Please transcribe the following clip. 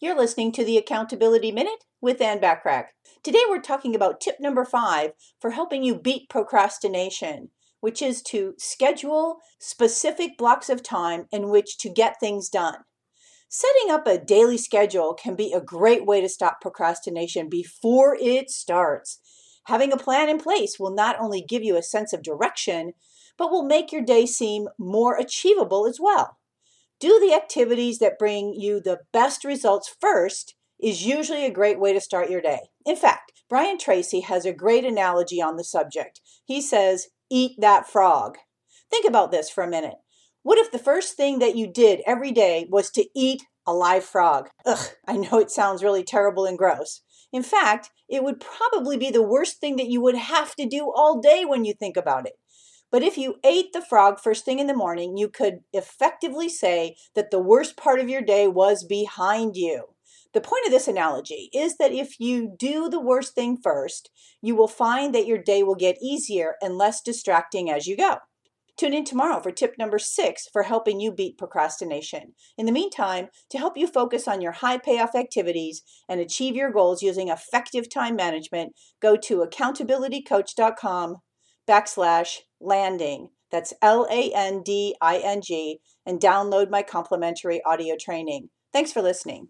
You're listening to the Accountability Minute with Anne Bachrach. Today we're talking about tip number five for helping you beat procrastination, which is to schedule specific blocks of time in which to get things done. Setting up a daily schedule can be a great way to stop procrastination before it starts. Having a plan in place will not only give you a sense of direction, but will make your day seem more achievable as well. Do the activities that bring you the best results first is usually a great way to start your day. In fact, Brian Tracy has a great analogy on the subject. He says, Eat that frog. Think about this for a minute. What if the first thing that you did every day was to eat a live frog? Ugh, I know it sounds really terrible and gross. In fact, it would probably be the worst thing that you would have to do all day when you think about it. But if you ate the frog first thing in the morning, you could effectively say that the worst part of your day was behind you. The point of this analogy is that if you do the worst thing first, you will find that your day will get easier and less distracting as you go. Tune in tomorrow for tip number six for helping you beat procrastination. In the meantime, to help you focus on your high payoff activities and achieve your goals using effective time management, go to accountabilitycoach.com backslash landing. That's L A N D I N G and download my complimentary audio training. Thanks for listening.